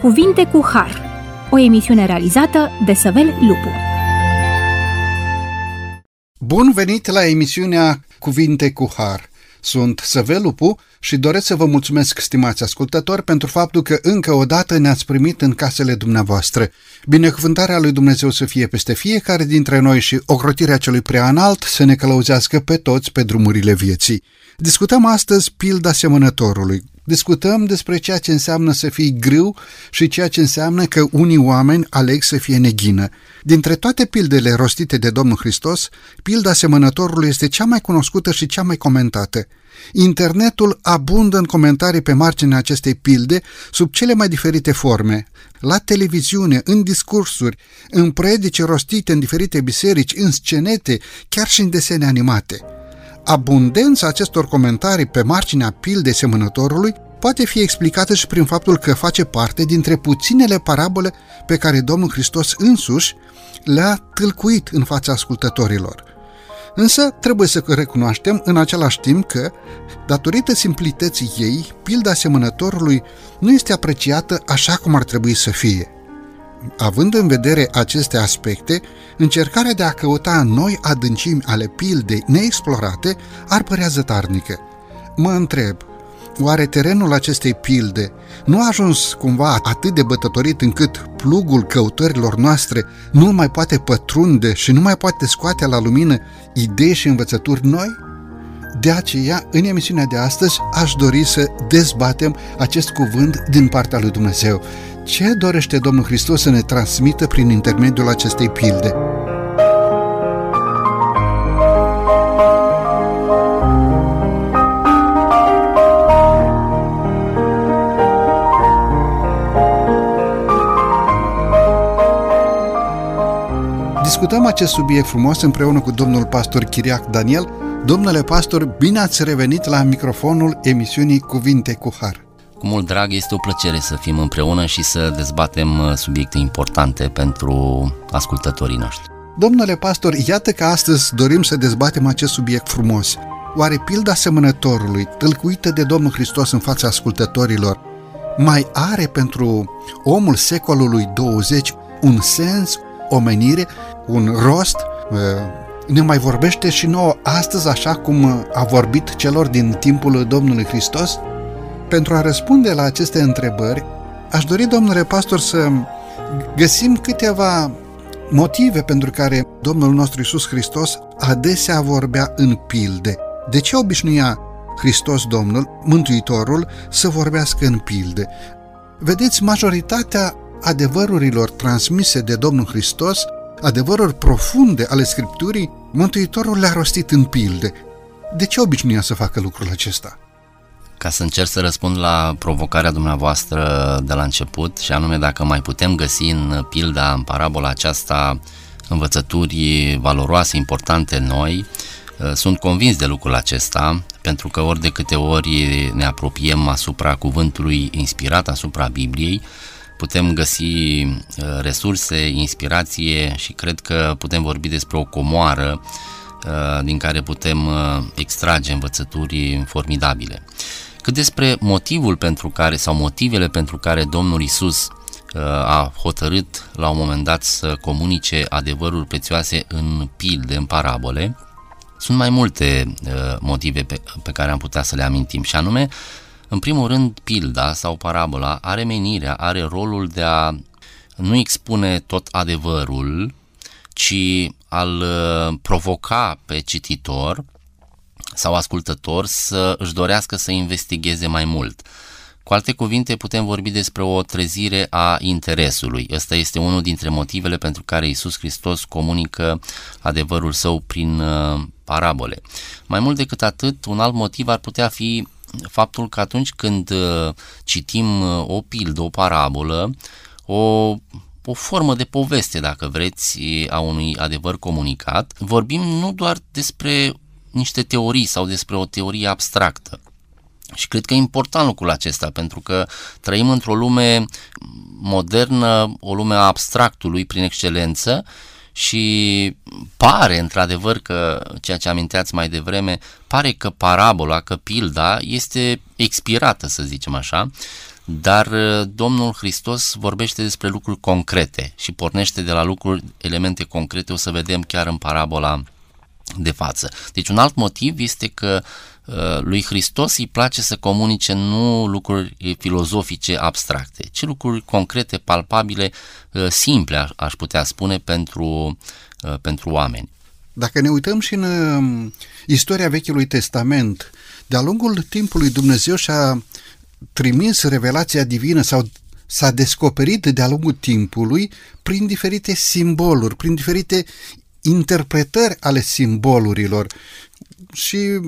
Cuvinte cu Har, o emisiune realizată de Săvel Lupu. Bun venit la emisiunea Cuvinte cu Har. Sunt Săvel Lupu și doresc să vă mulțumesc, stimați ascultători, pentru faptul că încă o dată ne-ați primit în casele dumneavoastră. Binecuvântarea lui Dumnezeu să fie peste fiecare dintre noi și ocrotirea celui prea înalt să ne călăuzească pe toți pe drumurile vieții. Discutăm astăzi pilda semănătorului. Discutăm despre ceea ce înseamnă să fii grâu și ceea ce înseamnă că unii oameni aleg să fie neghină. Dintre toate pildele rostite de Domnul Hristos, pilda semănătorului este cea mai cunoscută și cea mai comentată. Internetul abundă în comentarii pe marginea acestei pilde sub cele mai diferite forme. La televiziune, în discursuri, în predice rostite în diferite biserici, în scenete, chiar și în desene animate. Abundența acestor comentarii pe marginea pildei semănătorului poate fi explicată și prin faptul că face parte dintre puținele parabole pe care Domnul Hristos însuși le-a tâlcuit în fața ascultătorilor. Însă trebuie să recunoaștem în același timp că, datorită simplității ei, pilda semănătorului nu este apreciată așa cum ar trebui să fie – Având în vedere aceste aspecte, încercarea de a căuta noi adâncimi ale pildei neexplorate ar părea zătarnică. Mă întreb, oare terenul acestei pilde nu a ajuns cumva atât de bătătorit încât plugul căutărilor noastre nu mai poate pătrunde și nu mai poate scoate la lumină idei și învățături noi? De aceea, în emisiunea de astăzi, aș dori să dezbatem acest cuvânt din partea lui Dumnezeu. Ce dorește Domnul Hristos să ne transmită prin intermediul acestei pilde? Discutăm acest subiect frumos împreună cu domnul pastor Chiriac Daniel. Domnule pastor, bine ați revenit la microfonul emisiunii Cuvinte cu Har. Cu mult drag, este o plăcere să fim împreună și să dezbatem uh, subiecte importante pentru ascultătorii noștri. Domnule pastor, iată că astăzi dorim să dezbatem acest subiect frumos. Oare pilda semănătorului, tâlcuită de Domnul Hristos în fața ascultătorilor, mai are pentru omul secolului 20 un sens, o menire, un rost? Uh, ne mai vorbește și nouă astăzi așa cum a vorbit celor din timpul Domnului Hristos? Pentru a răspunde la aceste întrebări, aș dori, domnule pastor, să găsim câteva motive pentru care Domnul nostru Isus Hristos adesea vorbea în pilde. De ce obișnuia Hristos Domnul, Mântuitorul, să vorbească în pilde? Vedeți, majoritatea adevărurilor transmise de Domnul Hristos, adevăruri profunde ale Scripturii, Mântuitorul le-a rostit în pilde. De ce obișnuia să facă lucrul acesta? ca să încerc să răspund la provocarea dumneavoastră de la început și anume dacă mai putem găsi în pilda, în parabola aceasta învățături valoroase, importante noi, uh, sunt convins de lucrul acesta, pentru că ori de câte ori ne apropiem asupra cuvântului inspirat, asupra Bibliei, putem găsi uh, resurse, inspirație și cred că putem vorbi despre o comoară uh, din care putem extrage învățături formidabile. Cât despre motivul pentru care sau motivele pentru care Domnul Isus uh, a hotărât la un moment dat să comunice adevăruri prețioase în pilde, în parabole, sunt mai multe uh, motive pe, pe care am putea să le amintim și anume, în primul rând, pilda sau parabola are menirea, are rolul de a nu expune tot adevărul, ci al uh, provoca pe cititor sau ascultător să își dorească să investigheze mai mult. Cu alte cuvinte, putem vorbi despre o trezire a interesului. Ăsta este unul dintre motivele pentru care Isus Hristos comunică adevărul său prin uh, parabole. Mai mult decât atât, un alt motiv ar putea fi faptul că atunci când uh, citim uh, o pildă, o parabolă, o o formă de poveste, dacă vreți, a unui adevăr comunicat, vorbim nu doar despre niște teorii sau despre o teorie abstractă. Și cred că e important lucrul acesta, pentru că trăim într-o lume modernă, o lume a abstractului prin excelență și pare într-adevăr că, ceea ce aminteați mai devreme, pare că parabola, că pilda este expirată, să zicem așa, dar uh, Domnul Hristos vorbește despre lucruri concrete și pornește de la lucruri, elemente concrete, o să vedem chiar în parabola de față. Deci un alt motiv este că uh, lui Hristos îi place să comunice nu lucruri filozofice abstracte, ci lucruri concrete, palpabile, uh, simple, aș putea spune, pentru, pentru oameni. Dacă ne uităm și în um, istoria Vechiului Testament, de-a lungul timpului Dumnezeu și-a trimis revelația divină sau s-a descoperit de-a lungul timpului prin diferite simboluri, prin diferite interpretări ale simbolurilor și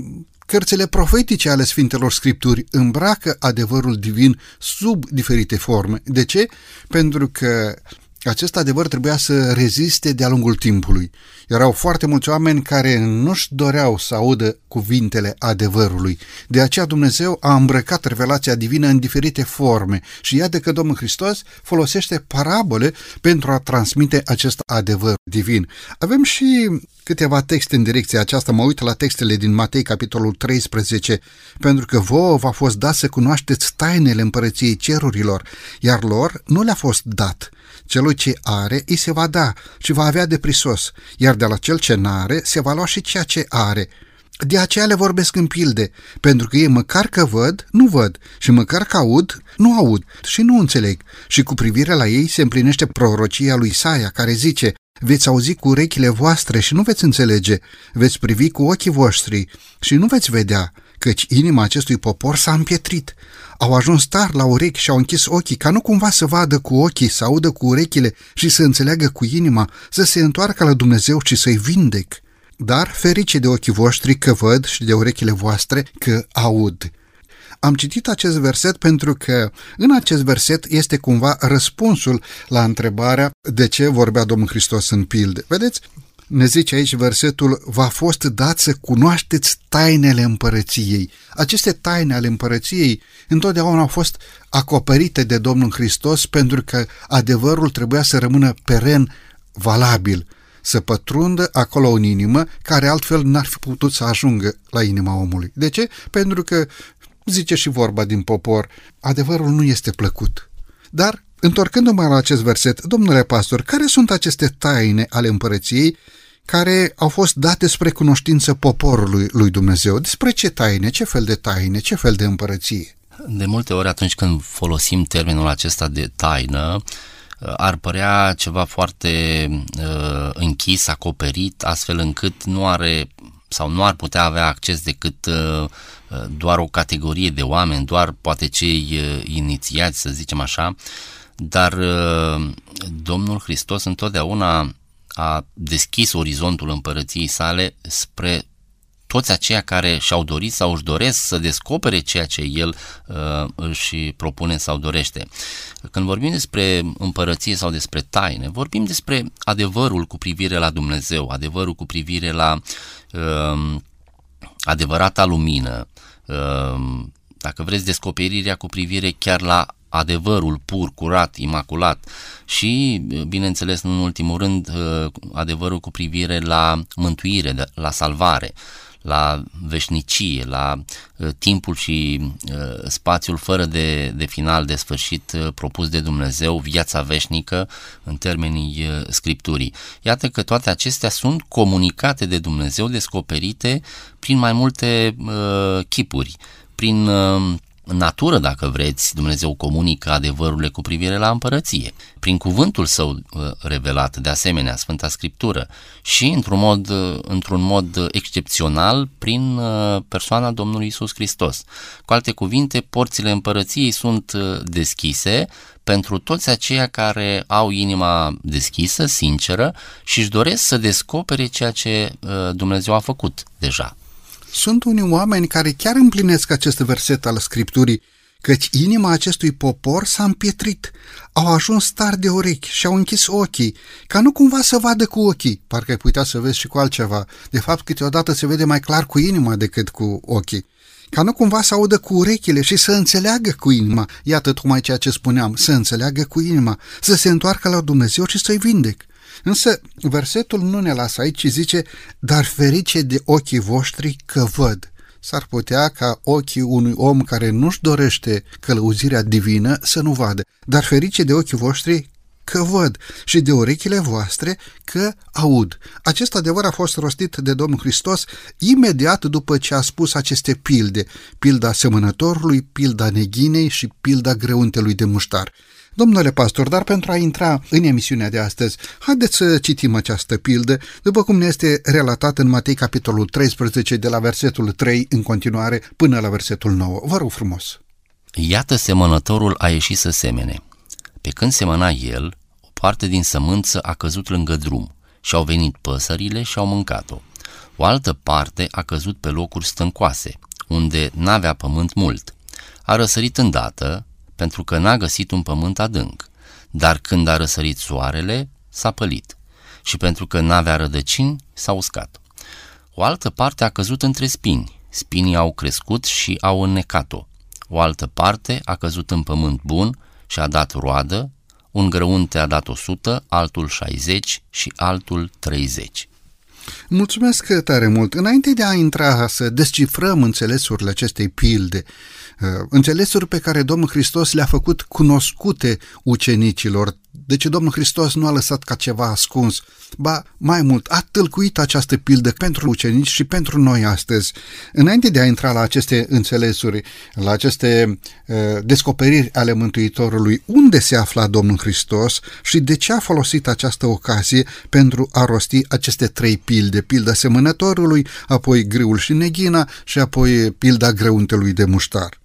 cărțile profetice ale Sfintelor Scripturi îmbracă adevărul divin sub diferite forme. De ce? Pentru că acest adevăr trebuia să reziste de-a lungul timpului. Erau foarte mulți oameni care nu-și doreau să audă cuvintele adevărului. De aceea Dumnezeu a îmbrăcat revelația divină în diferite forme și iată că Domnul Hristos folosește parabole pentru a transmite acest adevăr divin. Avem și câteva texte în direcția aceasta, mă uit la textele din Matei, capitolul 13, pentru că vouă v-a fost dat să cunoașteți tainele împărăției cerurilor, iar lor nu le-a fost dat. Celui ce are, îi se va da și va avea de prisos, iar de la cel ce n-are, se va lua și ceea ce are. De aceea le vorbesc în pilde, pentru că ei măcar că văd, nu văd, și măcar că aud, nu aud și nu înțeleg. Și cu privire la ei se împlinește prorocia lui Isaia, care zice, veți auzi cu urechile voastre și nu veți înțelege, veți privi cu ochii voștri și nu veți vedea, căci inima acestui popor s-a împietrit. Au ajuns tari la urechi și au închis ochii, ca nu cumva să vadă cu ochii, să audă cu urechile și să înțeleagă cu inima, să se întoarcă la Dumnezeu și să-i vindec. Dar ferice de ochii voștri că văd și de urechile voastre că aud. Am citit acest verset pentru că în acest verset este cumva răspunsul la întrebarea de ce vorbea Domnul Hristos în pilde. Vedeți, ne zice aici versetul, v-a fost dat să cunoașteți tainele împărăției. Aceste taine ale împărăției întotdeauna au fost acoperite de Domnul Hristos pentru că adevărul trebuia să rămână peren, valabil, să pătrundă acolo în inimă, care altfel n-ar fi putut să ajungă la inima omului. De ce? Pentru că, zice și vorba din popor, adevărul nu este plăcut. Dar Întorcându-mă la acest verset, domnule pastor, care sunt aceste taine ale împărăției care au fost date spre cunoștință poporului lui Dumnezeu? Despre ce taine, ce fel de taine, ce fel de împărăție? De multe ori atunci când folosim termenul acesta de taină, ar părea ceva foarte uh, închis, acoperit, astfel încât nu are sau nu ar putea avea acces decât uh, doar o categorie de oameni, doar poate cei uh, inițiați, să zicem așa, dar uh, Domnul Hristos întotdeauna a deschis orizontul împărăției sale spre toți aceia care și-au dorit sau își doresc să descopere ceea ce el uh, își propune sau dorește. Când vorbim despre împărăție sau despre taine, vorbim despre adevărul cu privire la Dumnezeu, adevărul cu privire la uh, adevărata lumină, uh, dacă vreți descoperirea cu privire chiar la adevărul pur, curat, imaculat și, bineînțeles, în ultimul rând, uh, adevărul cu privire la mântuire, la salvare, la veșnicie, la uh, timpul și uh, spațiul fără de, de final, de sfârșit propus de Dumnezeu, viața veșnică în termenii Scripturii. Iată că toate acestea sunt comunicate de Dumnezeu, descoperite prin mai multe uh, chipuri, prin uh, în natură, dacă vreți, Dumnezeu comunică adevărurile cu privire la împărăție, prin cuvântul său uh, revelat, de asemenea, Sfânta Scriptură, și într-un mod, uh, într-un mod excepțional prin uh, persoana Domnului Isus Hristos. Cu alte cuvinte, porțile împărăției sunt deschise pentru toți aceia care au inima deschisă, sinceră și își doresc să descopere ceea ce Dumnezeu a făcut deja. Sunt unii oameni care chiar împlinesc acest verset al Scripturii, căci inima acestui popor s-a împietrit, au ajuns tari de urechi și au închis ochii, ca nu cumva să vadă cu ochii, parcă ai putea să vezi și cu altceva. De fapt, câteodată se vede mai clar cu inima decât cu ochii. Ca nu cumva să audă cu urechile și să înțeleagă cu inima. Iată tocmai ceea ce spuneam, să înțeleagă cu inima, să se întoarcă la Dumnezeu și să-i vindec. Însă versetul nu ne lasă aici, ci zice, dar ferice de ochii voștri că văd. s-ar putea ca ochii unui om care nu-și dorește călăuzirea divină să nu vadă, dar ferice de ochii voștri că văd și de urechile voastre că aud. Acest adevăr a fost rostit de Domnul Hristos imediat după ce a spus aceste pilde, pilda semănătorului, pilda neghinei și pilda greuntelui de muștar. Domnule pastor, dar pentru a intra în emisiunea de astăzi, haideți să citim această pildă, după cum ne este relatat în Matei capitolul 13, de la versetul 3 în continuare până la versetul 9. Vă rog frumos! Iată semănătorul a ieșit să semene. Pe când semăna el, o parte din sămânță a căzut lângă drum și au venit păsările și au mâncat-o. O altă parte a căzut pe locuri stâncoase, unde n-avea pământ mult. A răsărit îndată, pentru că n-a găsit un pământ adânc, dar când a răsărit soarele, s-a pălit și pentru că n-avea rădăcini, s-a uscat. O altă parte a căzut între spini, spinii au crescut și au înnecat-o. O altă parte a căzut în pământ bun și a dat roadă, un grăunte a dat 100, altul 60 și altul 30. Mulțumesc tare mult! Înainte de a intra să descifrăm înțelesurile acestei pilde, uh, înțelesuri pe care Domnul Hristos le-a făcut cunoscute ucenicilor, de ce Domnul Hristos nu a lăsat ca ceva ascuns, ba mai mult, a tâlcuit această pildă pentru ucenici și pentru noi astăzi. Înainte de a intra la aceste înțelesuri, la aceste uh, descoperiri ale Mântuitorului, unde se afla Domnul Hristos și de ce a folosit această ocazie pentru a rosti aceste trei pilde, pilda semănătorului, apoi grâul și neghina și apoi pilda grăuntelui de muștar.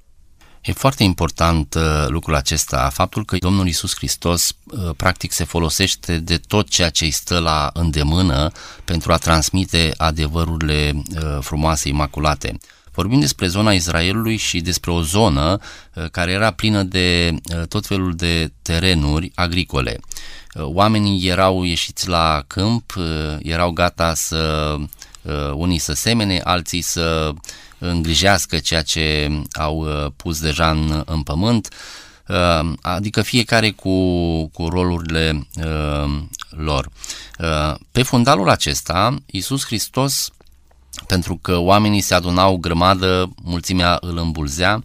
E foarte important uh, lucrul acesta, faptul că Domnul Isus Hristos uh, practic se folosește de tot ceea ce îi stă la îndemână pentru a transmite adevărurile uh, frumoase, imaculate. Vorbim despre zona Israelului și despre o zonă uh, care era plină de uh, tot felul de terenuri agricole. Uh, oamenii erau ieșiți la câmp, erau gata să unii să semene, alții să îngrijească ceea ce au pus deja în, în pământ, adică fiecare cu, cu rolurile lor. Pe fundalul acesta, Iisus Hristos pentru că oamenii se adunau grămadă, mulțimea îl îmbulzea.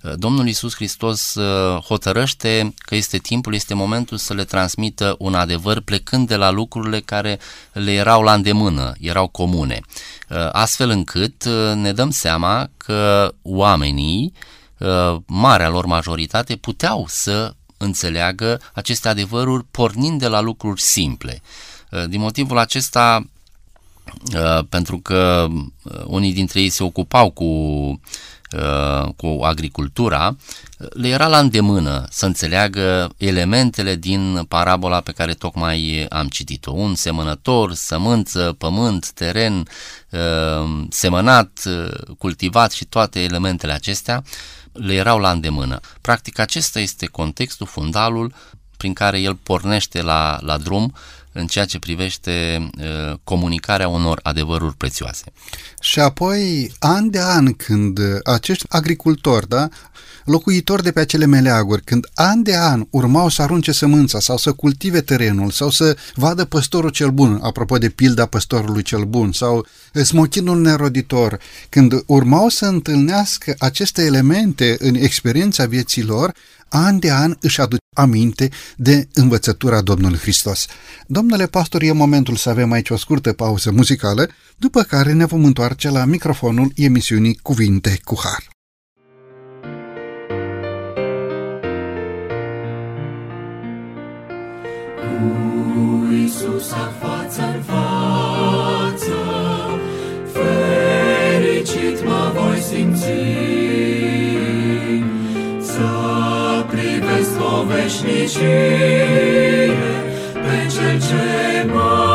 Domnul Iisus Hristos uh, hotărăște că este timpul, este momentul să le transmită un adevăr plecând de la lucrurile care le erau la îndemână, erau comune. Uh, astfel încât uh, ne dăm seama că oamenii, marea lor majoritate, puteau să înțeleagă aceste adevăruri pornind de la lucruri simple. Din motivul acesta, Uh, pentru că uh, unii dintre ei se ocupau cu, uh, cu agricultura, le era la îndemână să înțeleagă elementele din parabola pe care tocmai am citit-o. Un semănător, sămânță, pământ, teren, semănat, cultivat și toate elementele acestea le erau la îndemână. Practic acesta este contextul, fundalul prin care el pornește la, la drum în ceea ce privește uh, comunicarea unor adevăruri prețioase. Și apoi, an de an, când acești agricultori, da, locuitori de pe acele meleaguri, când an de an urmau să arunce sămânța sau să cultive terenul sau să vadă păstorul cel bun, apropo de pilda păstorului cel bun, sau smochinul neroditor, când urmau să întâlnească aceste elemente în experiența vieții lor, an de an își aduce aminte de învățătura Domnului Hristos. Domnule pastor, e momentul să avem aici o scurtă pauză muzicală, după care ne vom întoarce la microfonul emisiunii Cuvinte cu Har. Cu Iisus față în față, fericit mă voi simți. O veșnicie pe cel ce m-a mântuit.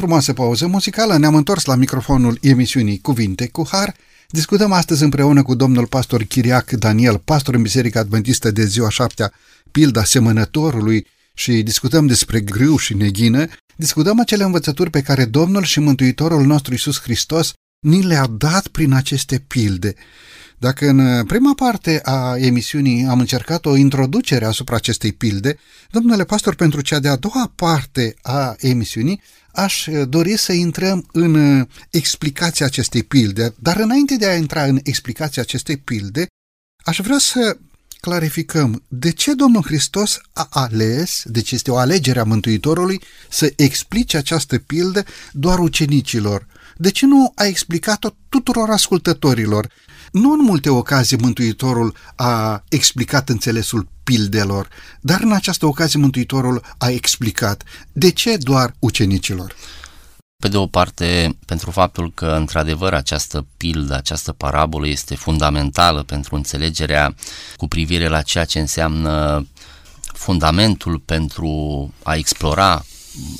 Frumoasă pauză muzicală ne-am întors la microfonul emisiunii Cuvinte cu Har. Discutăm astăzi împreună cu domnul pastor Chiriac Daniel, pastor în Biserica Adventistă de ziua șaptea, pilda semănătorului și discutăm despre grâu și neghină, discutăm acele învățături pe care Domnul și Mântuitorul nostru Isus Hristos ni le-a dat prin aceste pilde. Dacă în prima parte a emisiunii am încercat o introducere asupra acestei pilde, domnule pastor, pentru cea de-a doua parte a emisiunii, aș dori să intrăm în explicația acestei pilde, dar înainte de a intra în explicația acestei pilde, aș vrea să clarificăm de ce Domnul Hristos a ales, deci este o alegere a Mântuitorului, să explice această pildă doar ucenicilor. De ce nu a explicat-o tuturor ascultătorilor? Nu în multe ocazii Mântuitorul a explicat înțelesul pildelor, dar în această ocazie Mântuitorul a explicat. De ce doar ucenicilor? Pe de o parte, pentru faptul că, într-adevăr, această pildă, această parabolă este fundamentală pentru înțelegerea cu privire la ceea ce înseamnă fundamentul pentru a explora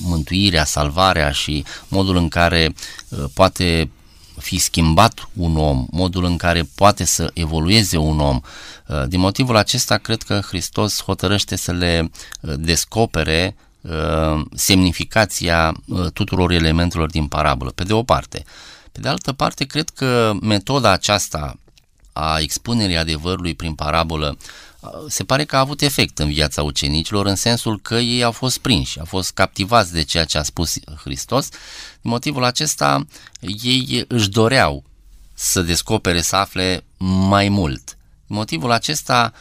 mântuirea, salvarea și modul în care uh, poate fi schimbat un om, modul în care poate să evolueze un om. Uh, din motivul acesta, cred că Hristos hotărăște să le uh, descopere uh, semnificația tuturor elementelor din parabolă, pe de o parte. Pe de altă parte, cred că metoda aceasta a expunerii adevărului prin parabolă se pare că a avut efect în viața ucenicilor în sensul că ei au fost prinși, au fost captivați de ceea ce a spus Hristos. Din motivul acesta ei își doreau să descopere, să afle mai mult. Din motivul acesta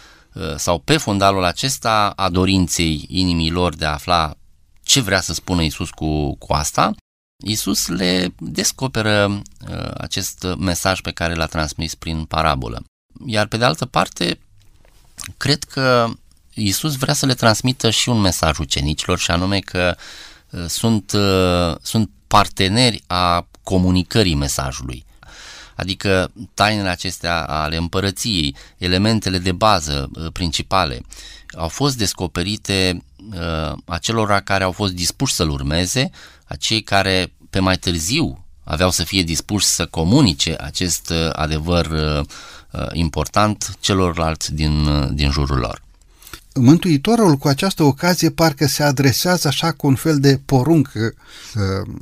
sau pe fundalul acesta a dorinței inimii lor de a afla ce vrea să spună Isus cu, cu asta, Isus le descoperă uh, acest mesaj pe care l-a transmis prin parabolă. Iar pe de altă parte, cred că Isus vrea să le transmită și un mesaj ucenicilor și anume că uh, sunt, uh, sunt parteneri a comunicării mesajului. Adică tainele acestea ale împărăției, elementele de bază uh, principale, au fost descoperite acelora care au fost dispuși să-l urmeze, a cei care pe mai târziu aveau să fie dispuși să comunice acest adevăr Uh, important celorlalți din, uh, din jurul lor. Mântuitorul cu această ocazie parcă se adresează așa cu un fel de porunc, uh,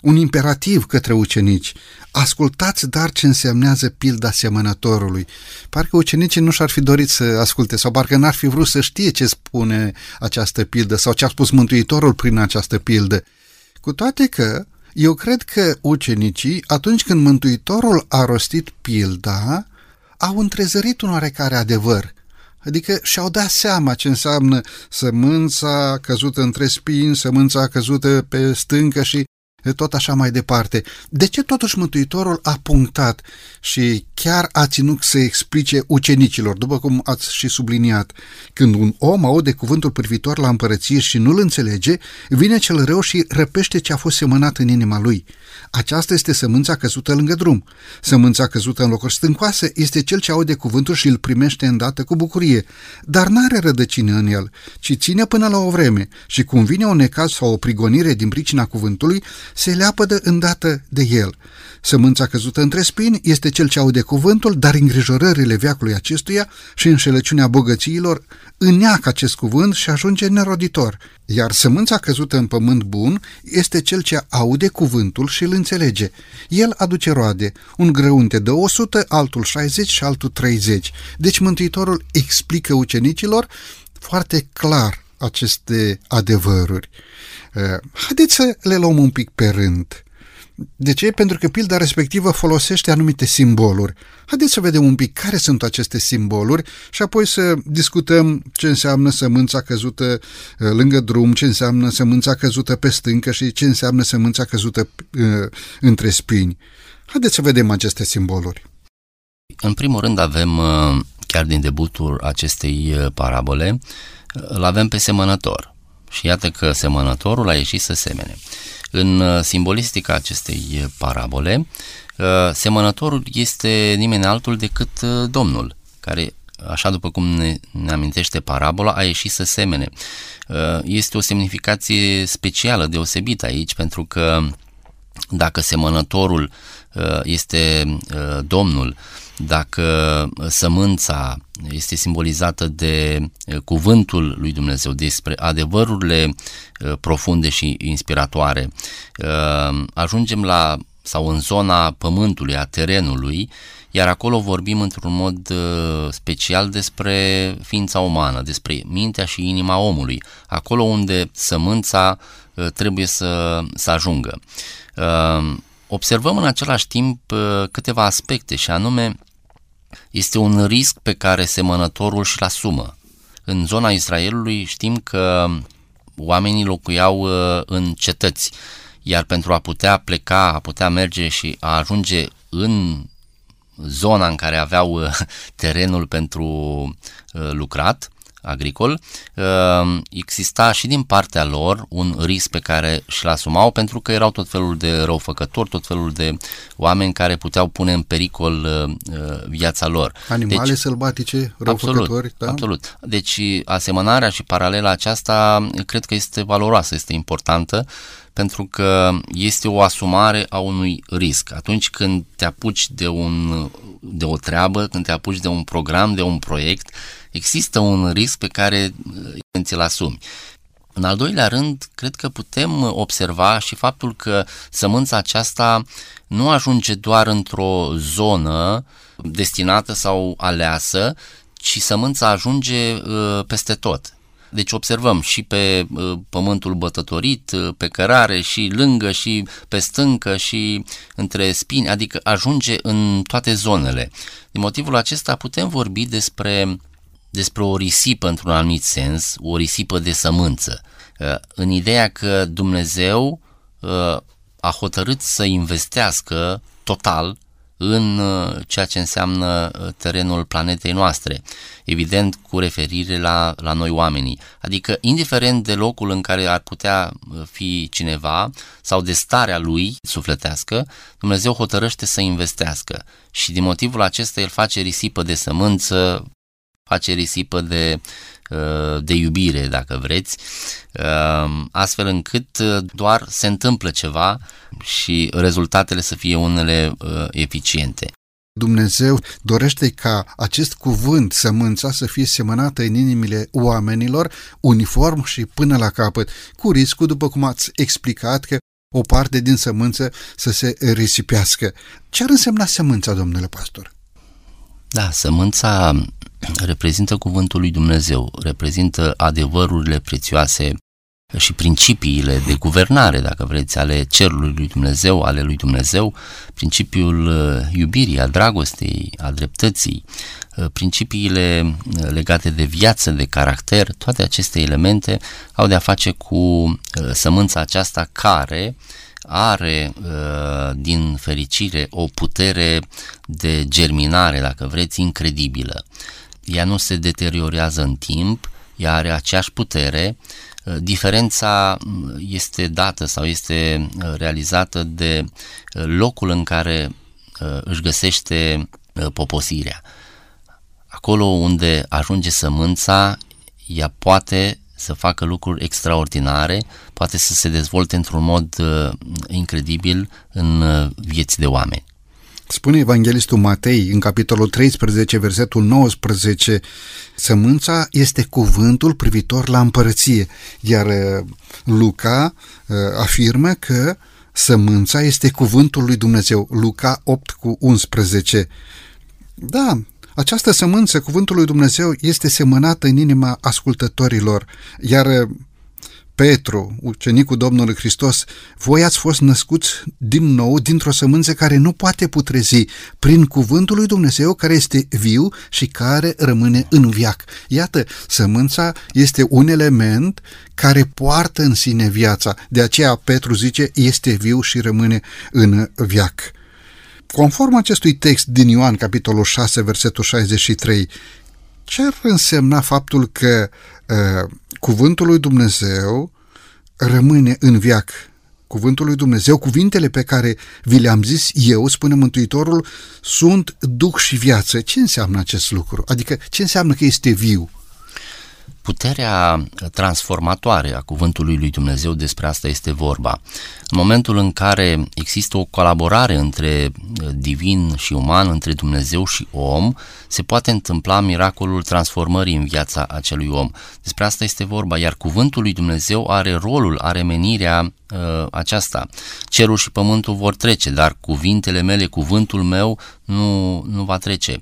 un imperativ către ucenici. Ascultați dar ce însemnează pilda semănătorului. Parcă ucenicii nu și-ar fi dorit să asculte sau parcă n-ar fi vrut să știe ce spune această pildă sau ce a spus Mântuitorul prin această pildă. Cu toate că eu cred că ucenicii, atunci când Mântuitorul a rostit pilda, au întrezărit un oarecare adevăr, adică și-au dat seama ce înseamnă sămânța căzută între spini, sămânța căzută pe stâncă și tot așa mai departe. De ce totuși Mântuitorul a punctat și chiar a ținut să explice ucenicilor, după cum ați și subliniat, când un om aude cuvântul privitor la împărăție și nu-l înțelege, vine cel rău și răpește ce a fost semănat în inima lui. Aceasta este sămânța căzută lângă drum. Sămânța căzută în locuri stâncoase este cel ce aude cuvântul și îl primește îndată cu bucurie, dar n-are rădăcină în el, ci ține până la o vreme și cum vine un necaz sau o prigonire din pricina cuvântului, se leapădă îndată de el. Sămânța căzută între spini este cel ce aude cuvântul, dar îngrijorările veacului acestuia și înșelăciunea bogățiilor îneacă acest cuvânt și ajunge neroditor. Iar sămânța căzută în pământ bun este cel ce aude cuvântul și îl înțelege. El aduce roade, un grăunte de 100, altul 60 și altul 30. Deci Mântuitorul explică ucenicilor foarte clar aceste adevăruri. Eh, haideți să le luăm un pic pe rând. De ce? Pentru că pilda respectivă folosește anumite simboluri. Haideți să vedem un pic care sunt aceste simboluri și apoi să discutăm ce înseamnă sămânța căzută eh, lângă drum, ce înseamnă sămânța căzută pe stâncă și ce înseamnă sămânța căzută uh, între spini. Haideți să vedem aceste simboluri. În primul rând avem, chiar din debutul acestei parabole, îl avem pe semănător. Și iată că semănătorul a ieșit să semene. În uh, simbolistica acestei uh, parabole, uh, semănătorul este nimeni altul decât Domnul, care, așa după cum ne, ne amintește parabola, a ieșit să semene. Este o semnificație specială, deosebită aici, pentru că dacă semănătorul este Domnul, dacă sămânța este simbolizată de eh, cuvântul lui Dumnezeu, despre adevărurile eh, profunde și inspiratoare, eh, ajungem la sau în zona pământului, a terenului, iar acolo vorbim într-un mod special despre ființa umană, despre mintea și inima omului, acolo unde sămânța trebuie să, să ajungă. Observăm în același timp câteva aspecte și anume este un risc pe care semănătorul și-l asumă. În zona Israelului știm că oamenii locuiau uh, în cetăți, iar pentru a putea pleca, a putea merge și a ajunge în zona în care aveau uh, terenul pentru uh, lucrat, agricol, uh, exista și din partea lor un risc pe care și-l asumau pentru că erau tot felul de răufăcători, tot felul de oameni care puteau pune în pericol uh, uh, viața lor. Animale deci, sălbatice, răufăcători. Absolut, da? absolut. Deci asemănarea și paralela aceasta cred că este valoroasă, este importantă pentru că este o asumare a unui risc. Atunci când te apuci de, un, de o treabă, când te apuci de un program, de un proiect, există un risc pe care uh, ți-l asumi. În al doilea rând, cred că putem observa și faptul că sămânța aceasta nu ajunge doar într-o zonă destinată sau aleasă, ci sămânța ajunge uh, peste tot. Deci observăm și pe uh, pământul bătătorit, uh, pe cărare și lângă și pe stâncă și între spini, adică ajunge în toate zonele. Din motivul acesta putem vorbi despre, despre o risipă într-un anumit sens, o risipă de sămânță, uh, în ideea că Dumnezeu a hotărât să investească total în uh, ceea ce înseamnă uh, terenul planetei noastre, evident cu referire la, la noi oamenii. Adică, indiferent de locul în care ar putea uh, fi cineva sau de starea lui sufletească, Dumnezeu hotărăște să investească și din motivul acesta el face risipă de sămânță, face risipă de, de iubire, dacă vreți, astfel încât doar se întâmplă ceva și rezultatele să fie unele uh, eficiente. Dumnezeu dorește ca acest cuvânt, sămânța, să fie semănată în inimile oamenilor, uniform și până la capăt, cu riscul, după cum ați explicat, că o parte din sămânță să se risipească. Ce ar însemna sămânța, domnule pastor? Da, sămânța reprezintă cuvântul lui Dumnezeu, reprezintă adevărurile prețioase și principiile de guvernare, dacă vreți, ale cerului lui Dumnezeu, ale lui Dumnezeu, principiul uh, iubirii, a dragostei, a dreptății, uh, principiile uh, legate de viață, de caracter, toate aceste elemente au de a face cu sămânța aceasta care are, din fericire, o putere de germinare, dacă vreți, incredibilă. Ea nu se deteriorează în timp, ea are aceeași putere, diferența este dată sau este realizată de locul în care își găsește poposirea. Acolo unde ajunge sămânța, ea poate să facă lucruri extraordinare, poate să se dezvolte într-un mod uh, incredibil în uh, vieți de oameni. Spune Evanghelistul Matei în capitolul 13, versetul 19, sămânța este cuvântul privitor la împărăție, iar uh, Luca uh, afirmă că sămânța este cuvântul lui Dumnezeu, Luca 8 cu 11. Da, această sămânță, cuvântul lui Dumnezeu, este semănată în inima ascultătorilor, iar uh, Petru, ucenicul Domnului Hristos, voi ați fost născuți din nou dintr-o sămânță care nu poate putrezi prin cuvântul lui Dumnezeu care este viu și care rămâne în viac. Iată, sămânța este un element care poartă în sine viața. De aceea Petru zice, este viu și rămâne în viac. Conform acestui text din Ioan, capitolul 6, versetul 63, ce ar însemna faptul că uh, cuvântul lui Dumnezeu rămâne în viac? Cuvântul lui Dumnezeu, cuvintele pe care vi le-am zis eu, spune Mântuitorul, sunt duc și viață. Ce înseamnă acest lucru? Adică ce înseamnă că este viu? Puterea transformatoare a cuvântului lui Dumnezeu, despre asta este vorba. În momentul în care există o colaborare între uh, divin și uman, între Dumnezeu și om, se poate întâmpla miracolul transformării în viața acelui om. Despre asta este vorba, iar cuvântul lui Dumnezeu are rolul, are menirea uh, aceasta. Cerul și pământul vor trece, dar cuvintele mele, cuvântul meu nu, nu va trece.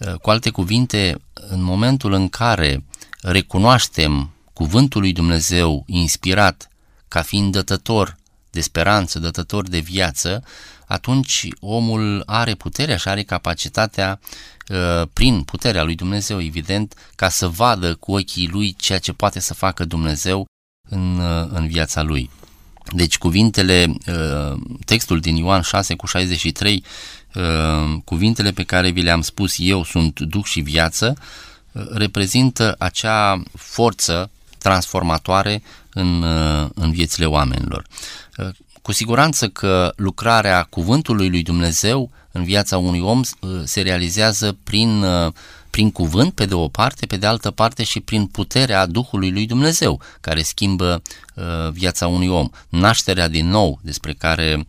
Uh, cu alte cuvinte, în momentul în care recunoaștem cuvântul lui Dumnezeu inspirat ca fiind dătător de speranță, dătător de viață, atunci omul are puterea și are capacitatea uh, prin puterea lui Dumnezeu, evident, ca să vadă cu ochii lui ceea ce poate să facă Dumnezeu în, uh, în viața lui. Deci cuvintele, uh, textul din Ioan 6 cu 63, cuvintele pe care vi le-am spus eu sunt duc și viață, reprezintă acea forță transformatoare în, în viețile oamenilor. Cu siguranță că lucrarea cuvântului lui Dumnezeu în viața unui om se realizează prin, prin cuvânt, pe de o parte, pe de altă parte și prin puterea Duhului lui Dumnezeu, care schimbă viața unui om. Nașterea din nou, despre care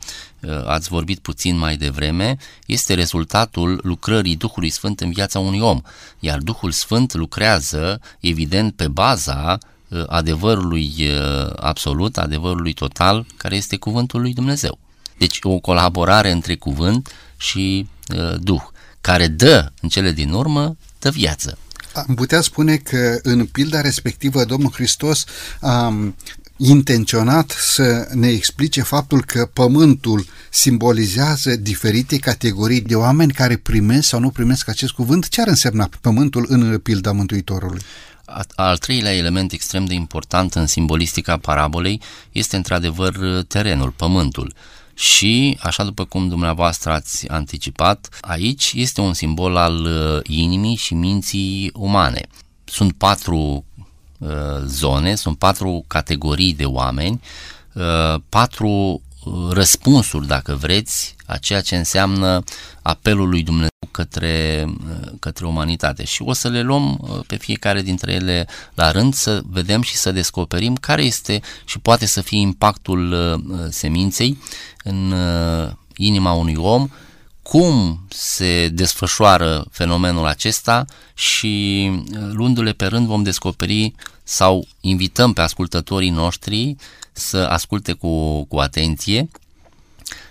ați vorbit puțin mai devreme, este rezultatul lucrării Duhului Sfânt în viața unui om, iar Duhul Sfânt lucrează, evident, pe baza uh, adevărului uh, absolut, adevărului total, care este cuvântul lui Dumnezeu. Deci o colaborare între cuvânt și uh, Duh, care dă, în cele din urmă, dă viață. Am putea spune că în pilda respectivă Domnul Hristos a intenționat să ne explice faptul că pământul simbolizează diferite categorii de oameni care primesc sau nu primesc acest cuvânt. Ce ar însemna pământul în pilda Mântuitorului? Al treilea element extrem de important în simbolistica parabolei este într-adevăr terenul, pământul. Și, așa după cum dumneavoastră ați anticipat, aici este un simbol al uh, inimii și minții umane. Sunt patru Uh, zone, sunt patru categorii de oameni, uh, patru uh, răspunsuri, dacă vreți, a ceea ce înseamnă apelul lui Dumnezeu către, către umanitate. Și o să le luăm pe fiecare dintre ele la rând să vedem și să descoperim care este și poate să fie impactul seminței în inima unui om cum se desfășoară fenomenul acesta și luându-le pe rând vom descoperi sau invităm pe ascultătorii noștri să asculte cu, cu atenție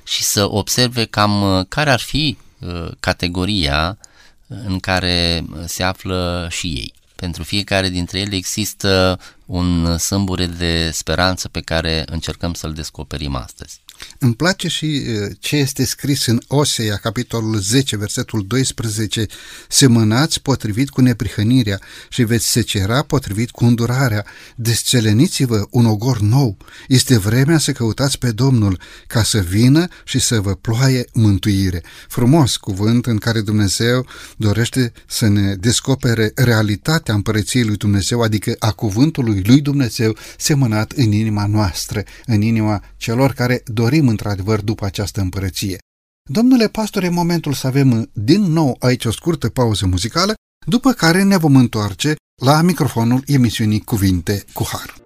și să observe cam care ar fi uh, categoria în care se află și ei. Pentru fiecare dintre ele există un sâmbure de speranță pe care încercăm să-l descoperim astăzi. Îmi place și ce este scris în Osea, capitolul 10, versetul 12. Semănați potrivit cu neprihănirea și veți secera potrivit cu îndurarea. Desceleniți-vă un ogor nou. Este vremea să căutați pe Domnul ca să vină și să vă ploaie mântuire. Frumos cuvânt în care Dumnezeu dorește să ne descopere realitatea împărăției lui Dumnezeu, adică a cuvântului lui Dumnezeu semănat în inima noastră, în inima celor care dorim într-adevăr după această împărăție. Domnule pastor, e momentul să avem din nou aici o scurtă pauză muzicală, după care ne vom întoarce la microfonul emisiunii Cuvinte cu Har.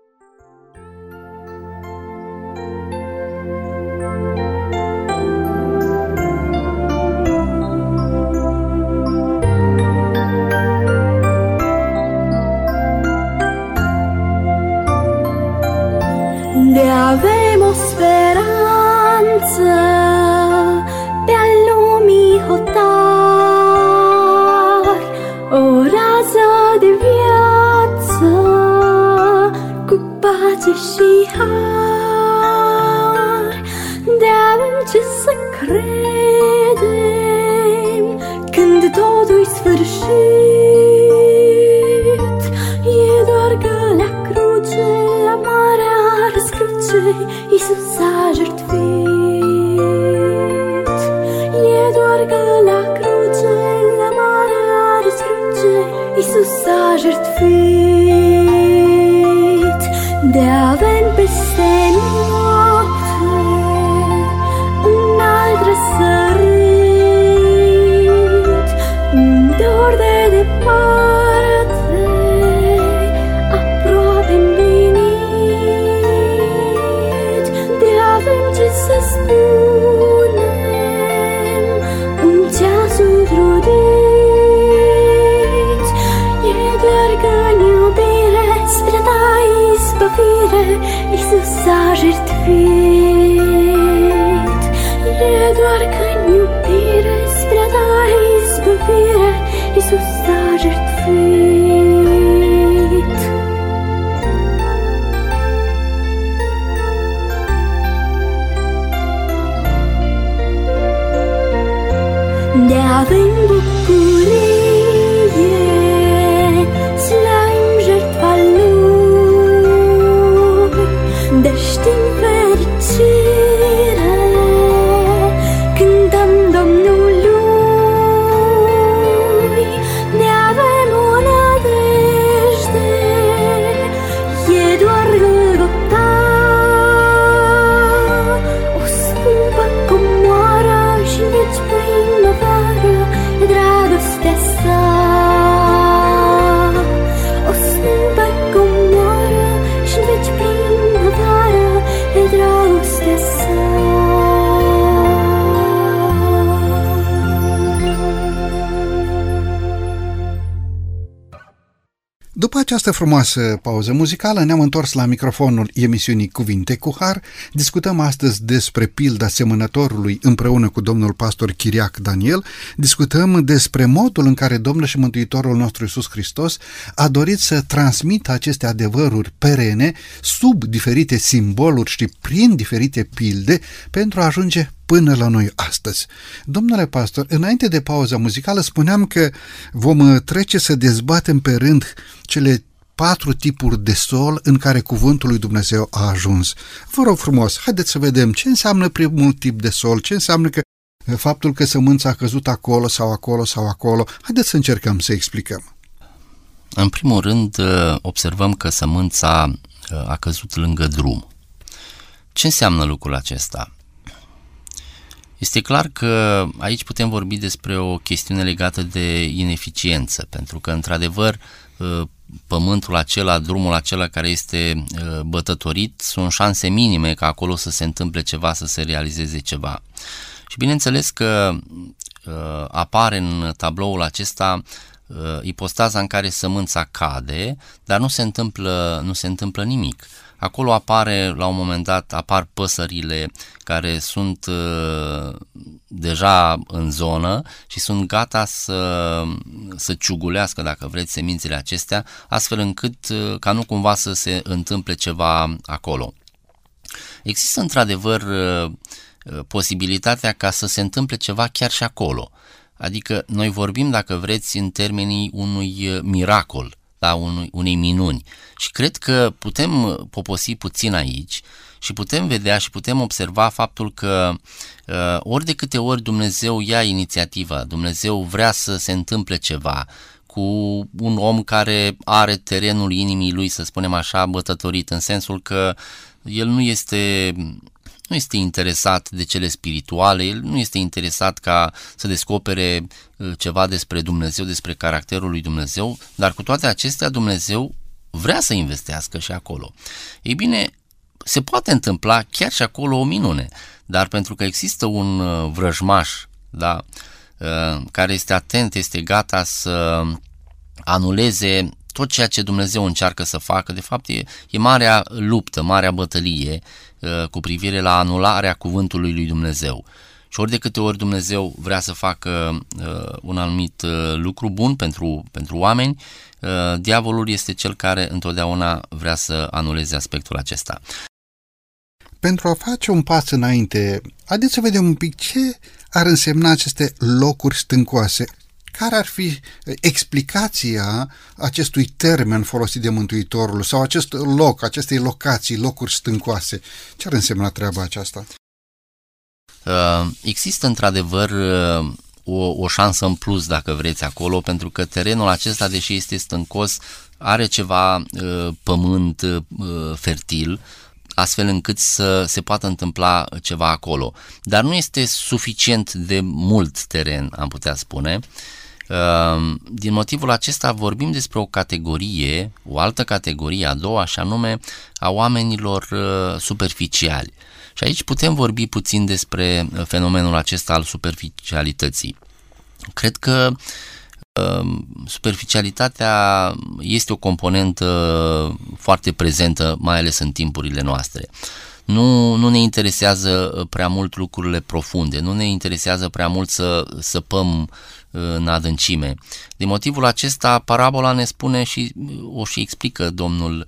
Iisus a jertfit E doar că în iubire spre ta izbăvire Iisus a jertfit De avem bucurie această frumoasă pauză muzicală, ne-am întors la microfonul emisiunii Cuvinte cu Har. Discutăm astăzi despre pilda semănătorului împreună cu domnul pastor Chiriac Daniel. Discutăm despre modul în care Domnul și Mântuitorul nostru Iisus Hristos a dorit să transmită aceste adevăruri perene sub diferite simboluri și prin diferite pilde pentru a ajunge până la noi astăzi. Domnule pastor, înainte de pauza muzicală spuneam că vom trece să dezbatem pe rând cele patru tipuri de sol în care cuvântul lui Dumnezeu a ajuns. Vă rog frumos, haideți să vedem ce înseamnă primul tip de sol, ce înseamnă că faptul că sămânța a căzut acolo sau acolo sau acolo. Haideți să încercăm să explicăm. În primul rând, observăm că sămânța a căzut lângă drum. Ce înseamnă lucrul acesta? Este clar că aici putem vorbi despre o chestiune legată de ineficiență, pentru că, într-adevăr, pământul acela, drumul acela care este bătătorit, sunt șanse minime ca acolo să se întâmple ceva, să se realizeze ceva. Și bineînțeles că apare în tabloul acesta ipostaza în care sămânța cade, dar nu se întâmplă, nu se întâmplă nimic. Acolo apare, la un moment dat, apar păsările care sunt uh, deja în zonă și sunt gata să, să ciugulească, dacă vreți, semințele acestea, astfel încât uh, ca nu cumva să se întâmple ceva acolo. Există într-adevăr posibilitatea ca să se întâmple ceva chiar și acolo. Adică noi vorbim, dacă vreți, în termenii unui miracol, da, unui, unei minuni. Și cred că putem poposi puțin aici și putem vedea și putem observa faptul că uh, ori de câte ori Dumnezeu ia inițiativa, Dumnezeu vrea să se întâmple ceva cu un om care are terenul inimii lui, să spunem așa, bătătorit, în sensul că el nu este nu este interesat de cele spirituale, el nu este interesat ca să descopere uh, ceva despre Dumnezeu, despre caracterul lui Dumnezeu, dar cu toate acestea Dumnezeu vrea să investească și acolo. Ei bine, se poate întâmpla chiar și acolo o minune, dar pentru că există un uh, vrăjmaș, da, uh, care este atent, este gata să anuleze tot ceea ce Dumnezeu încearcă să facă, de fapt e, e marea luptă, marea bătălie uh, cu privire la anularea cuvântului lui Dumnezeu. Și ori de câte ori Dumnezeu vrea să facă uh, un anumit uh, lucru bun pentru, pentru oameni, uh, diavolul este cel care întotdeauna vrea să anuleze aspectul acesta. Pentru a face un pas înainte, haideți să vedem un pic ce ar însemna aceste locuri stâncoase. Care ar fi explicația acestui termen folosit de Mântuitorul sau acest loc, acestei locații, locuri stâncoase? Ce ar însemna treaba aceasta? Uh, există într-adevăr uh, o, o șansă în plus, dacă vreți, acolo, pentru că terenul acesta, deși este stâncos, are ceva uh, pământ fertil, astfel încât să se poată întâmpla ceva acolo. Dar nu este suficient de mult teren, am putea spune. Din motivul acesta vorbim despre o categorie, o altă categorie, a doua, și anume a oamenilor superficiali. Și aici putem vorbi puțin despre uh, fenomenul acesta al superficialității. Cred că um, superficialitatea este o componentă foarte prezentă, mai ales în timpurile noastre. Nu, nu ne interesează uh, prea mult lucrurile profunde, nu ne interesează prea mult să săpăm uh, în adâncime. Din motivul acesta, parabola ne spune și o și explică Domnul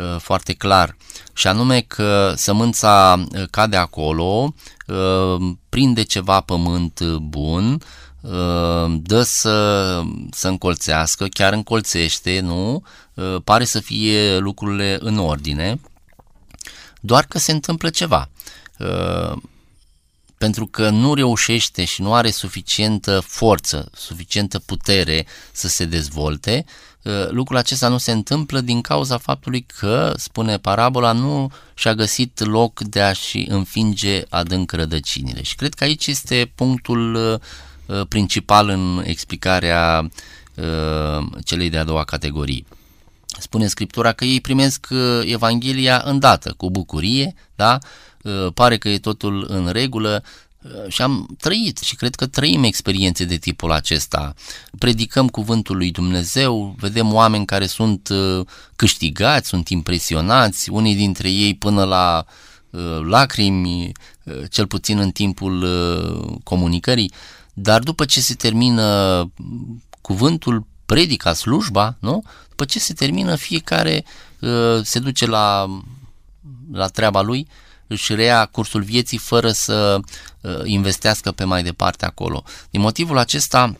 Uh, foarte clar și anume că sămânța uh, cade acolo, uh, prinde ceva pământ bun, dă să, să încolțească, chiar încolțește, nu? Pare să fie lucrurile în ordine, doar că se întâmplă ceva. Pentru că nu reușește și nu are suficientă forță, suficientă putere să se dezvolte, lucrul acesta nu se întâmplă din cauza faptului că, spune parabola, nu și-a găsit loc de a-și înfinge adânc rădăcinile. Și cred că aici este punctul uh, principal în explicarea uh, celei de-a doua categorii. Spune Scriptura că ei primesc uh, Evanghelia îndată, cu bucurie, da? Pare că e totul în regulă, Uh, și am trăit și cred că trăim experiențe de tipul acesta. Predicăm cuvântul lui Dumnezeu, vedem oameni care sunt uh, câștigați, sunt impresionați, unii dintre ei până la uh, lacrimi, cel puțin în timpul comunicării, dar după ce se termină cuvântul, predica, slujba, nu? După ce se termină, fiecare se duce la, la treaba lui își rea cursul vieții fără să uh, investească pe mai departe acolo. Din motivul acesta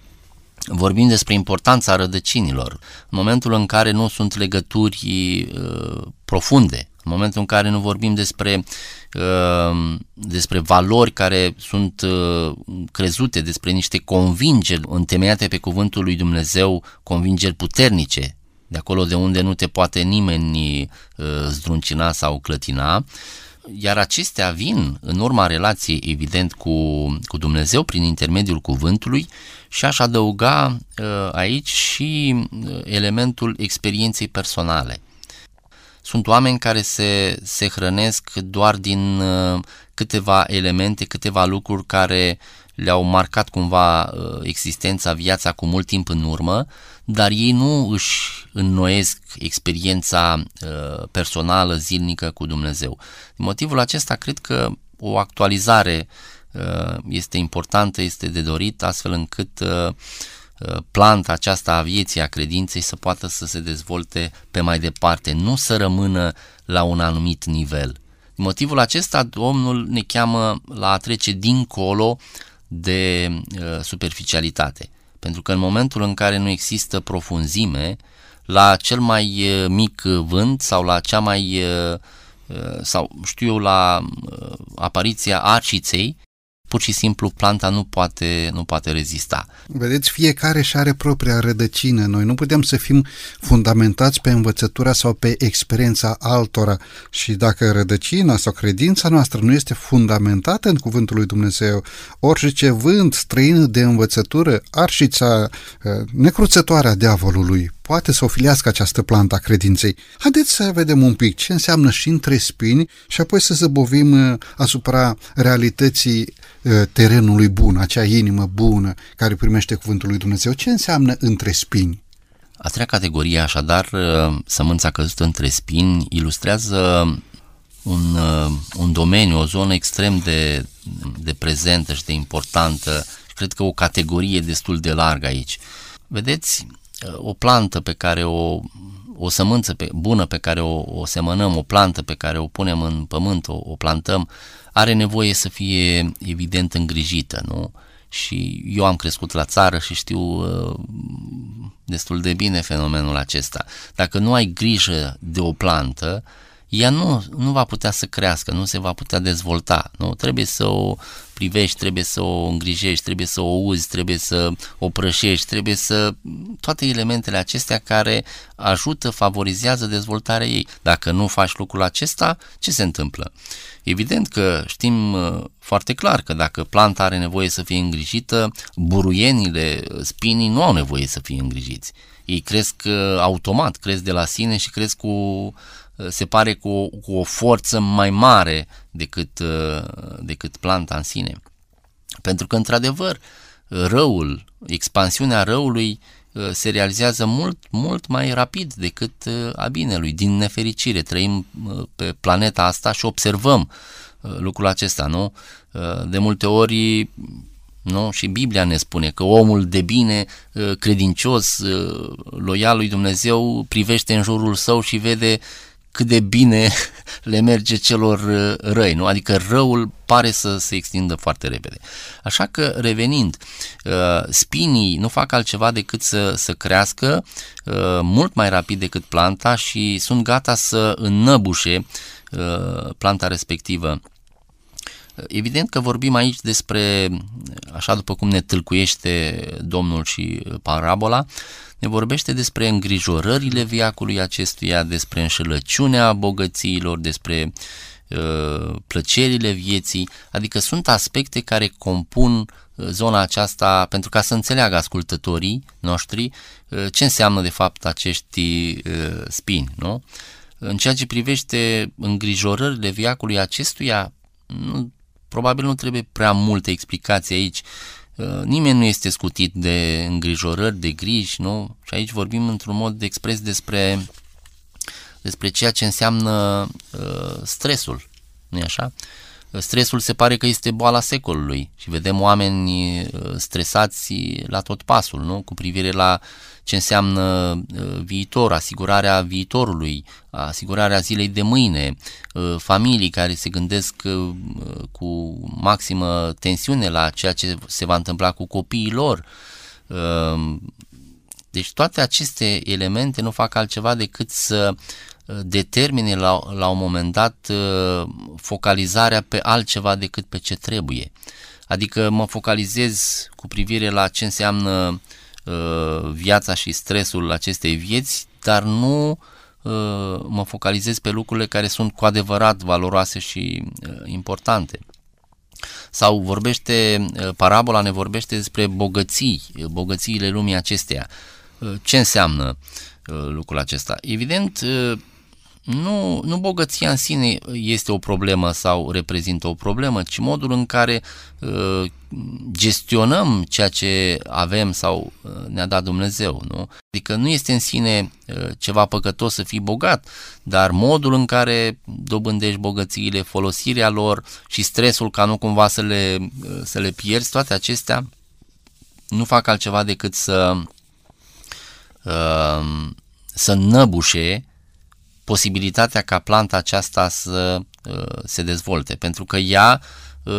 vorbim despre importanța rădăcinilor. În momentul în care nu sunt legături uh, profunde, în momentul în care nu vorbim despre, uh, despre valori care sunt uh, crezute, despre niște convingeri întemeiate pe cuvântul lui Dumnezeu, convingeri puternice, de acolo de unde nu te poate nimeni uh, zdruncina sau clătina, iar acestea vin în urma relației, evident, cu, cu Dumnezeu prin intermediul cuvântului și aș adăuga uh, aici și uh, elementul experienței personale. Sunt oameni care se, se hrănesc doar din uh, câteva elemente, câteva lucruri care le-au marcat cumva existența, viața cu mult timp în urmă, dar ei nu își înnoiesc experiența uh, personală, zilnică cu Dumnezeu. Din motivul acesta, cred că o actualizare uh, este importantă, este de dorit, astfel încât uh, planta aceasta a vieții, a credinței să poată să se dezvolte pe mai departe, nu să rămână la un anumit nivel. Motivul acesta Domnul ne cheamă la a trece dincolo de uh, superficialitate. Pentru că în momentul în care nu există profunzime, la cel mai uh, mic vânt sau la cea mai uh, uh sau știu eu la uh, apariția arciței, pur și simplu planta nu poate, nu poate rezista. Vedeți, fiecare și are propria rădăcină. Noi nu putem să fim fundamentați pe învățătura sau pe experiența altora și dacă rădăcina sau credința noastră nu este fundamentată în cuvântul lui Dumnezeu, orice vânt străin de învățătură, arșița uh, necruțătoarea a diavolului, poate să ofilească această plantă a credinței. Haideți să vedem un pic ce înseamnă și între spini și apoi să zăbovim uh, asupra realității uh, terenului bun, acea inimă bună care primește cuvântul lui Dumnezeu. Ce înseamnă între spini? A treia categorie, așadar, uh, sămânța căzută între spini, ilustrează un, un domeniu, o zonă extrem de, de prezentă și de importantă și cred că o categorie destul de largă aici. Vedeți, o plantă pe care o, o sămânță pe, bună pe care o, o semănăm, o plantă pe care o punem în pământ, o, o plantăm, are nevoie să fie evident îngrijită, nu? Și eu am crescut la țară și știu uh, destul de bine fenomenul acesta. Dacă nu ai grijă de o plantă, ea nu, nu va putea să crească, nu se va putea dezvolta. Nu? Trebuie să o privești, trebuie să o îngrijești, trebuie să o uzi, trebuie să o prășești, trebuie să... toate elementele acestea care ajută, favorizează dezvoltarea ei. Dacă nu faci lucrul acesta, ce se întâmplă? Evident că știm uh, foarte clar că dacă planta are nevoie să fie îngrijită, buruienile, spinii nu au nevoie să fie îngrijiți. Ei cresc uh, automat, cresc de la sine și cresc cu Uh, se pare cu o, cu o forță mai mare decât, uh, decât planta în sine. Pentru că, într-adevăr, răul, expansiunea răului uh, se realizează mult, mult mai rapid decât a binelui. Din nefericire, trăim pe planeta asta și observăm lucrul acesta, nu? De multe ori nu? Și Biblia ne spune că omul de bine, credincios, loial lui Dumnezeu, privește în jurul său și vede cât de bine le merge celor uh, răi, nu? Adică răul pare să se extindă foarte repede. Așa că, revenind, uh, spinii nu fac altceva decât să, să crească uh, mult mai rapid decât planta și sunt gata să înnăbușe planta respectivă. Evident că vorbim aici despre, așa după cum ne tâlcuiește Domnul și parabola, ne vorbește despre îngrijorările viacului acestuia, despre înșelăciunea bogățiilor, despre uh, plăcerile vieții, adică sunt aspecte care compun uh, zona aceasta pentru ca să înțeleagă ascultătorii noștri uh, ce înseamnă de fapt acești uh, spini, nu? În ceea ce privește îngrijorările viacului acestuia, nu, probabil nu trebuie prea multe explicații aici. Uh, nimeni nu este scutit de îngrijorări, de griji, nu? Și aici vorbim într-un mod de expres despre, despre ceea ce înseamnă uh, stresul, nu așa? Stresul se pare că este boala secolului și vedem oameni uh, stresați la tot pasul, nu? Cu privire la ce înseamnă uh, viitor, asigurarea viitorului, asigurarea zilei de mâine, uh, familii care se gândesc cu maximă tensiune la ceea ce se va întâmpla cu copiii lor. Deci toate aceste elemente nu fac altceva decât să determine la, la un moment dat uh, focalizarea pe altceva decât pe ce trebuie. Adică mă focalizez cu privire la ce înseamnă uh, viața și stresul acestei vieți, dar nu uh, mă focalizez pe lucrurile care sunt cu adevărat valoroase și importante. Sau vorbește, parabola ne vorbește despre bogății, bogățiile lumii acesteia. Ce înseamnă lucrul acesta? Evident, nu, nu bogăția în sine este o problemă sau reprezintă o problemă, ci modul în care uh, gestionăm ceea ce avem sau uh, ne-a dat Dumnezeu. Nu? Adică nu este în sine uh, ceva păcătos să fii bogat, dar modul în care dobândești bogățiile, folosirea lor și stresul ca nu cumva să le, uh, să le pierzi, toate acestea nu fac altceva decât să, uh, să năbușe posibilitatea ca planta aceasta să uh, se dezvolte, pentru că ea uh,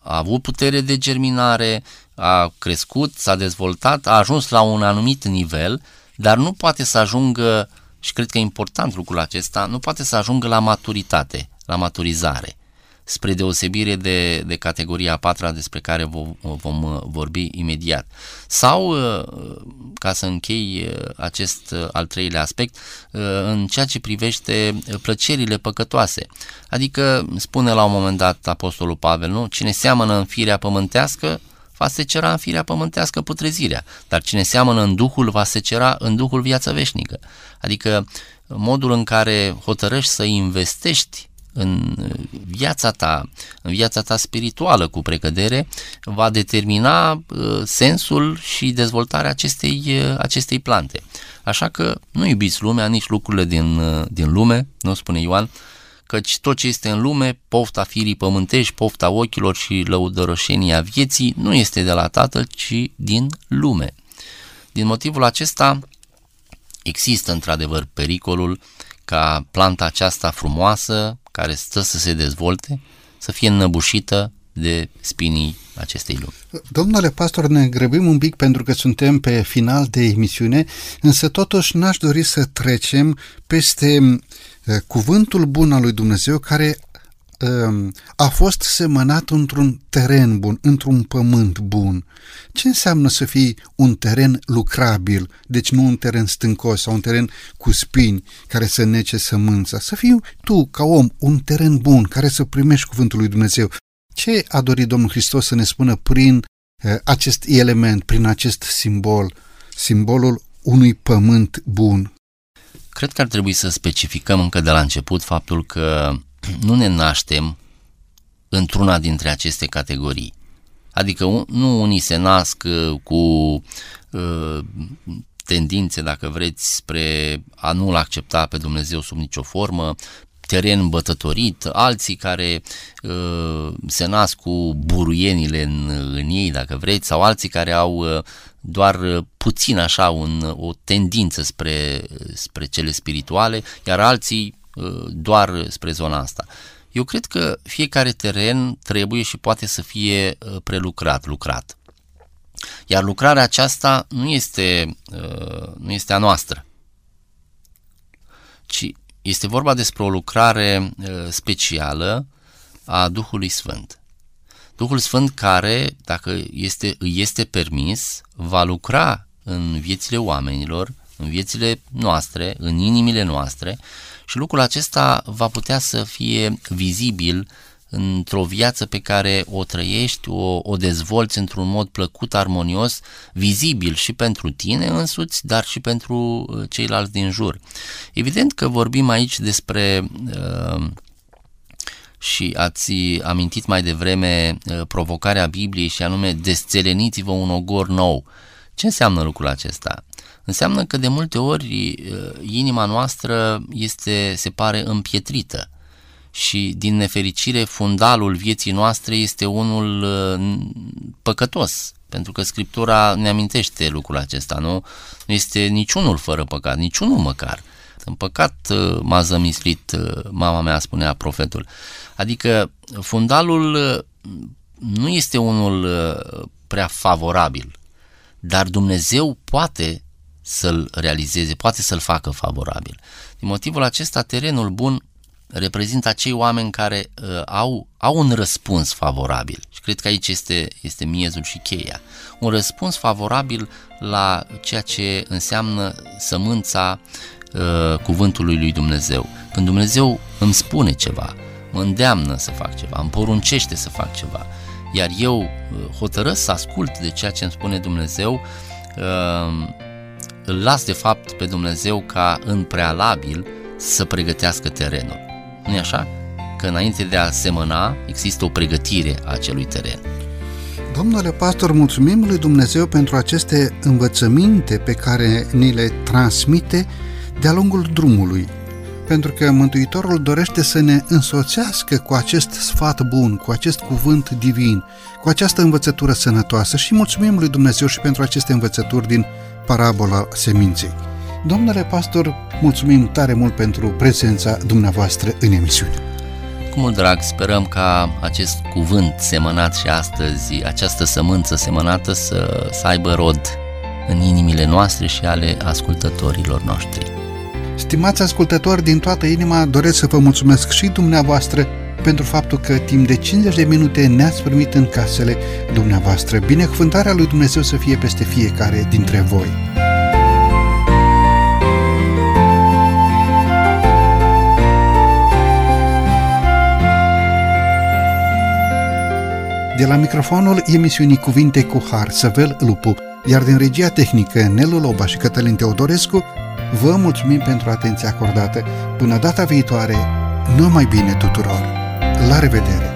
a avut putere de germinare, a crescut, s-a dezvoltat, a ajuns la un anumit nivel, dar nu poate să ajungă, și cred că e important lucrul acesta, nu poate să ajungă la maturitate, la maturizare spre deosebire de, de categoria a patra despre care vom, vom uh, vorbi imediat. Sau, uh, ca să închei uh, acest al treilea aspect, în ceea ce privește plăcerile păcătoase. Adică, spune la un moment dat Apostolul Pavel, nu? Cine seamănă în firea pământească, va secera în firea pământească putrezirea, dar cine seamănă în Duhul va secera în Duhul viața veșnică. Adică modul în care hotărăști să investești în viața ta, în viața ta spirituală cu precădere, va determina uh, sensul și dezvoltarea acestei, uh, acestei plante. Așa că nu iubiți lumea, nici lucrurile din, uh, din lume, nu spune Ioan, căci tot ce este în lume, pofta firii pământești, pofta ochilor și lăudărășenia vieții, nu este de la Tatăl, ci din lume. Din motivul acesta există într-adevăr pericolul ca planta aceasta frumoasă, care stă să se dezvolte, să fie înnăbușită de spinii acestei lumi. Domnule pastor, ne grăbim un pic pentru că suntem pe final de emisiune, însă totuși n-aș dori să trecem peste eh, cuvântul bun al lui Dumnezeu care Ehm, a fost semănat într-un teren bun, într-un pământ bun. Ce înseamnă să fii un teren lucrabil, deci nu un teren stâncos sau un teren cu spini care să nece sămânța? Să fii tu, ca om, un teren bun care să primești cuvântul lui Dumnezeu. Ce a dorit Domnul Hristos să ne spună prin acest element, prin acest simbol, simbolul unui pământ bun? Cred că ar trebui să specificăm încă de la început faptul că nu ne naștem într-una dintre aceste categorii. Adică nu unii se nasc uh, cu uh, tendințe, dacă vreți, spre a nu-L accepta pe Dumnezeu sub nicio formă, teren bătătorit, alții care uh, se nasc cu buruienile în, în ei, dacă vreți, sau alții care au uh, doar puțin așa un, o tendință spre, spre cele spirituale, iar alții Uh, doar spre zona asta. Eu cred că fiecare teren trebuie și poate să fie uh, prelucrat, lucrat. Iar lucrarea aceasta nu este, uh, nu este a noastră, ci este vorba despre o lucrare specială a Duhului Sfânt. Duhul Sfânt care, dacă este, îi este permis, va lucra în viețile oamenilor, în viețile noastre, în inimile noastre și lucrul acesta va putea să fie vizibil într-o viață pe care o trăiești, o, o dezvolți într-un mod plăcut, armonios, vizibil și pentru tine însuți, dar și pentru uh, ceilalți din jur. Evident că vorbim aici despre uh, și ați amintit mai devreme uh, provocarea Bibliei și anume desțeleniți-vă un ogor nou. Ce înseamnă lucrul acesta? Înseamnă că de multe ori inima noastră este, se pare împietrită și din nefericire fundalul vieții noastre este unul păcătos, pentru că Scriptura ne amintește lucrul acesta, nu? Nu este niciunul fără păcat, niciunul măcar. În păcat m-a zămislit, mama mea spunea profetul. Adică fundalul nu este unul prea favorabil, dar Dumnezeu poate să-l realizeze, poate să-l facă favorabil. Din motivul acesta, terenul bun reprezintă acei oameni care uh, au, au un răspuns favorabil. Și cred că aici este, este miezul și cheia. Un răspuns favorabil la ceea ce înseamnă sămânța uh, cuvântului lui Dumnezeu. Când Dumnezeu îmi spune ceva, mă îndeamnă să fac ceva, îmi poruncește să fac ceva, iar eu uh, hotărăsc să ascult de ceea ce îmi spune Dumnezeu, uh, îl las de fapt pe Dumnezeu ca în prealabil să pregătească terenul. nu e așa? Că înainte de a semăna există o pregătire a acelui teren. Domnule pastor, mulțumim lui Dumnezeu pentru aceste învățăminte pe care ni le transmite de-a lungul drumului, pentru că Mântuitorul dorește să ne însoțească cu acest sfat bun, cu acest cuvânt divin, cu această învățătură sănătoasă și mulțumim lui Dumnezeu și pentru aceste învățături din parabola seminței. Domnule pastor, mulțumim tare mult pentru prezența dumneavoastră în emisiune. Cu mult drag, sperăm ca acest cuvânt semănat și astăzi, această sămânță semănată să, să aibă rod în inimile noastre și ale ascultătorilor noștri. Stimați ascultători, din toată inima doresc să vă mulțumesc și dumneavoastră pentru faptul că timp de 50 de minute ne-ați primit în casele dumneavoastră. Binecuvântarea lui Dumnezeu să fie peste fiecare dintre voi. De la microfonul emisiunii Cuvinte cu Har, Săvel Lupu, iar din regia tehnică Nelu Loba și Cătălin Teodorescu, vă mulțumim pentru atenția acordată. Până data viitoare, numai bine tuturor! La revedere!